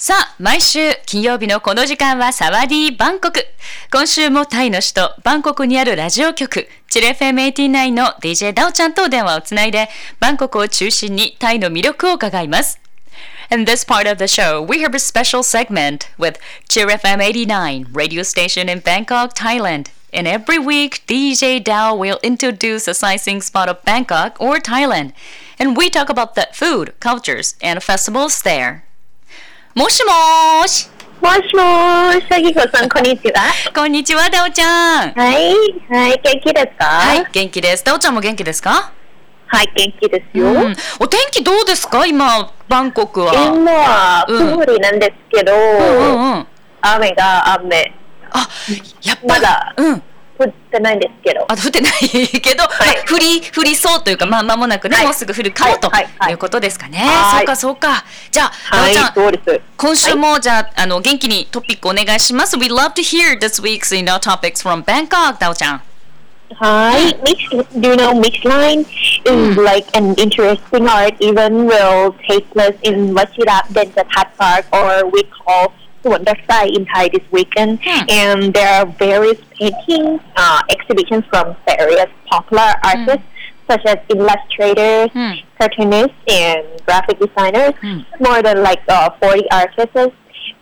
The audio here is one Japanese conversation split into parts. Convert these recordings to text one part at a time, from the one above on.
さあ、毎週金曜日のこの時間はサワディーバンコク。今週もタイの首都バンコクにあるラジオ局、チレ FM89 の DJ ダオちゃんと電話をつないで、バンコクを中心にタイの魅力を伺います。In this part of the show, we have a special segment with Cheer FM 89, radio station in Bangkok, Thailand. And every week, DJ Dao will introduce a sightseeing spot of Bangkok or Thailand. And we talk about the food, cultures, and festivals there. もしもーし。もしもーし、さぎこさん、こんにちは。こんにちは、ダオちゃん。はい、はい、元気ですか？はい、元気です。ダオちゃんも元気ですか？はい、元気ですよ、うん、お天気どうですか？今、バンコクは。今は、曇りなんですけど、うんうんうん、雨が雨。あ、やっぱまだ、うん。降ってないんですけど。あ、降ってないけど、はい、まあ、降り、降りそうというか、まあ、間もなくね、はい、もうすぐ降るかも、ということですかね。そうか、そうか。じゃあ、はい、ちゃん、今週も、じゃあ、あの、元気にトピックお願いします。We love to hear this week's you know, topics from Bangkok, ダオちゃん。Hi, Mix, do you know Mixline is like an interesting art even will take place in Wachirap Denjatat Park or we call Suwandasai in Thai this weekend, hmm. and there are various painting uh, exhibitions from various popular hmm. artists. Such as illustrators, hmm. cartoonists, and graphic designers. Hmm. More than like uh, 40 artists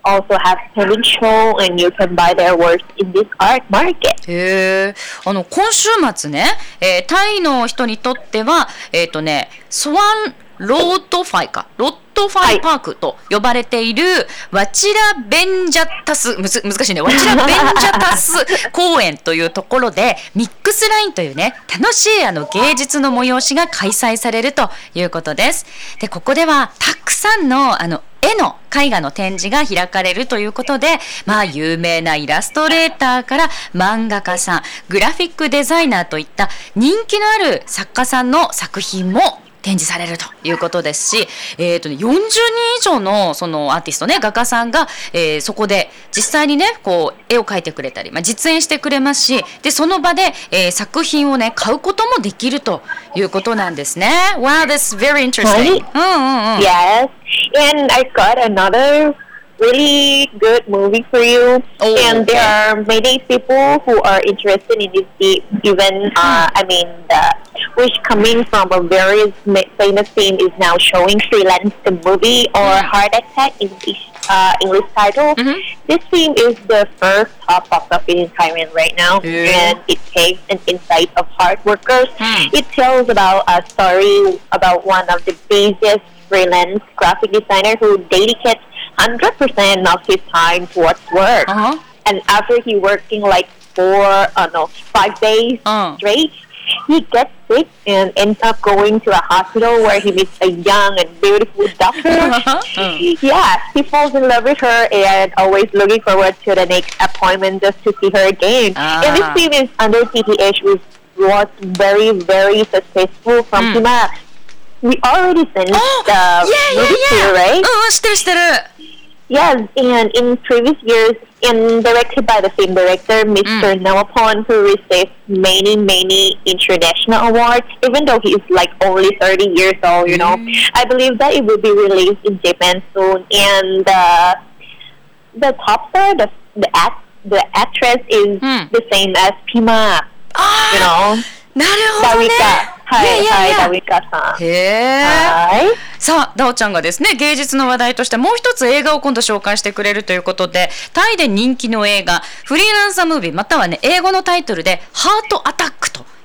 also have painting show and you can buy their works in this art market. へえ、あの今週末ね、えー、タイの人にとってはえっ、ー、とね、スワンロートファイか、ロットファイパークと呼ばれている、ワチラベンジャタス、むず難しいね、ワチラベンジャタス 公園というところで、ミックスラインというね、楽しいあの芸術の催しが開催されるということです。で、ここではたくさんのあの絵の絵画の展示が開かれるということで、まあ、有名なイラストレーターから漫画家さん、グラフィックデザイナーといった人気のある作家さんの作品も展示されるということですし、えーとね、40人以上のそのアーティストね画家さんが、えー、そこで実際にねこう絵を描いてくれたり、まあ、実演してくれますしでその場で、えー、作品をね買うこともできるということなんですね。Wow, that's very interesting. うんうんうん。Yes, and I got another really good movie for you. Oh, and there are many people who are interested in this even uh, I mean the which coming from a very famous film is now showing freelance the movie or mm-hmm. Heart Attack in uh, English title. Mm-hmm. This film is the first top box office in Thailand right now, yeah. and it takes an insight of hard workers. Mm. It tells about a story about one of the busiest freelance graphic designer who dedicates 100% of his time towards work. Uh-huh. And after he working like four, uh, no, five days uh. straight, he gets sick and ends up going to a hospital where he meets a young and beautiful doctor. Uh-huh. Yeah, he falls in love with her and always looking forward to the next appointment just to see her again. Uh. And this ah. film is under TTH, which was very, very successful from mm. Hima. We already finished oh, the yeah, movie yeah, yeah. right? Oh, 知ってる知ってる Yes, and in previous years, in directed by the same director, Mr. Mm. Nawapon, who received many, many international awards, even though he is like only 30 years old, you know. Mm. I believe that it will be released in Japan soon. And uh, the top star, the, the, act, the actress is mm. the same as Pima, ah, you know. なるほどね。 はい、はい、ダウィカさん。へえ。はい。さあ、ダオちゃんがですね、芸術の話題としてもう一つ映画を今度紹介してくれるということで、タイで人気の映画、フリーランサームービー、またはね、英語のタイトルで、ハートアタックと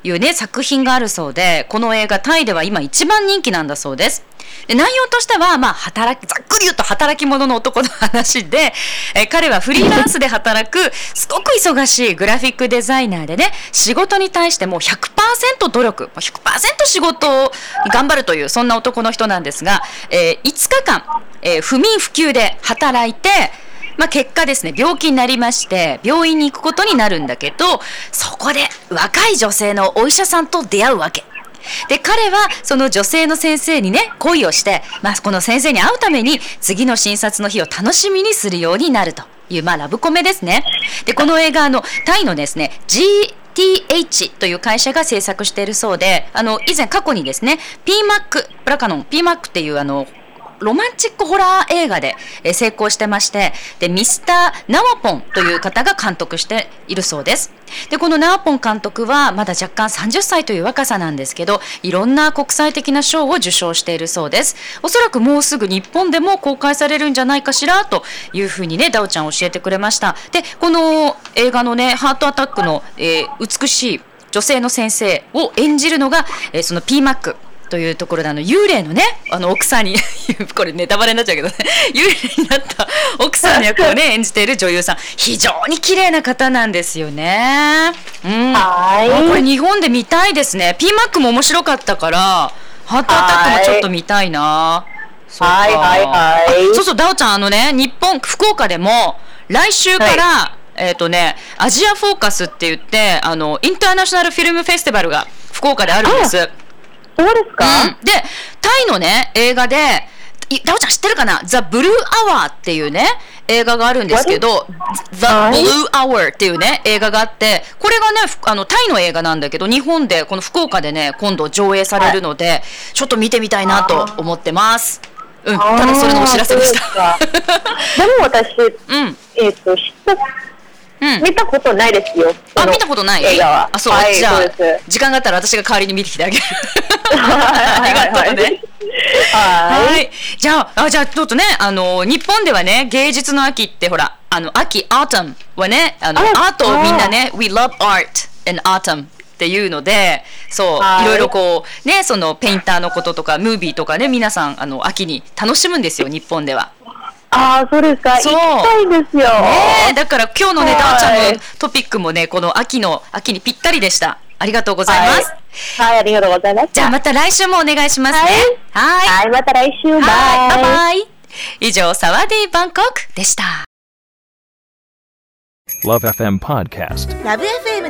いうね、作品があるそうで、この映画、タイでは今一番人気なんだそうです。で内容としては、まあ、働きざっくり言うと働き者の男の話で、え彼はフリーランスで働くすごく忙しいグラフィックデザイナーでね仕事に対してもう100%努力100%仕事を頑張るというそんな男の人なんですが、えー、5日間、えー、不眠不休で働いてまあ、結果ですね病気になりまして病院に行くことになるんだけどそこで若い女性のお医者さんと出会うわけ。で彼はその女性の先生にね恋をして、まあ、この先生に会うために次の診察の日を楽しみにするようになるという、まあ、ラブコメですね。でこの映画のタイのですね GTH という会社が制作しているそうであの以前過去にですね PMAC プラカノン PMAC っていうあのロマンチックホラー映画で、え成功してましてでミスター・ナワポンという方が監督しているそうです。でこのナワポン監督はまだ若干30歳という若さなんですけどいろんな国際的な賞を受賞しているそうです。おそらくもうすぐ日本でも公開されるんじゃないかしらというふうにねダオちゃん教えてくれました。でこの映画のねハートアタックの、えー、美しい女性の先生を演じるのが、えー、その P マック。というところであの幽霊のねあの奥さんに これネタバレになっちゃうけどね幽霊になった奥さんの役をね 演じている女優さん非常に綺麗な方なんですよね。うん、はいこれ日本で見たいですね。P マックも面白かったからハートアタックもちょっと見たいな。はいはいはいそうそうダオちゃんあのね日本福岡でも来週から、はいえっ、ー、とね、アジアフォーカスって言って、あの、インターナショナルフィルムフェスティバルが福岡であるんです。そうですか、うん、で、タイのね、映画で、ダオちゃん知ってるかな？ザ・ブルーアワーっていうね、映画があるんですけど、The Blue Hour っていうね、映画があって、これがね、あの、タイの映画なんだけど、日本で、この福岡でね、今度上映されるので、ちょっと見てみたいなと思ってます。うん、ただそれのお知らせでした。でも私、うん、えっ、ー、と、うん、見たことないですよ。あ、見たことない？映画は。あ、そう、はい、じゃあ時間があったら私が代わりに見てきてあげる。ありがとうね。はい。じゃあ、あ、じゃあ、ちょっとね、あの、日本ではね、芸術の秋ってほら、あの、秋、アートムはね、あの、アートをみんなね、We love art and autumn っていうので、そう、いろいろこう、ね、そのペインターのこととか、ムービーとかね、皆さん、あの、秋に楽しむんですよ、日本では。ああ、そうですか。行きたいですよ。ねだから今日のね、ダーちゃんのトピックもね、この秋の、秋にぴったりでした。ありがとうございます。はい、はい、ありがとうございます。じゃあまた来週もお願いしますね。はい。はい、また来週。バイバイ。以上、サワディーバンコクでした。LoveFM Podcast LoveFM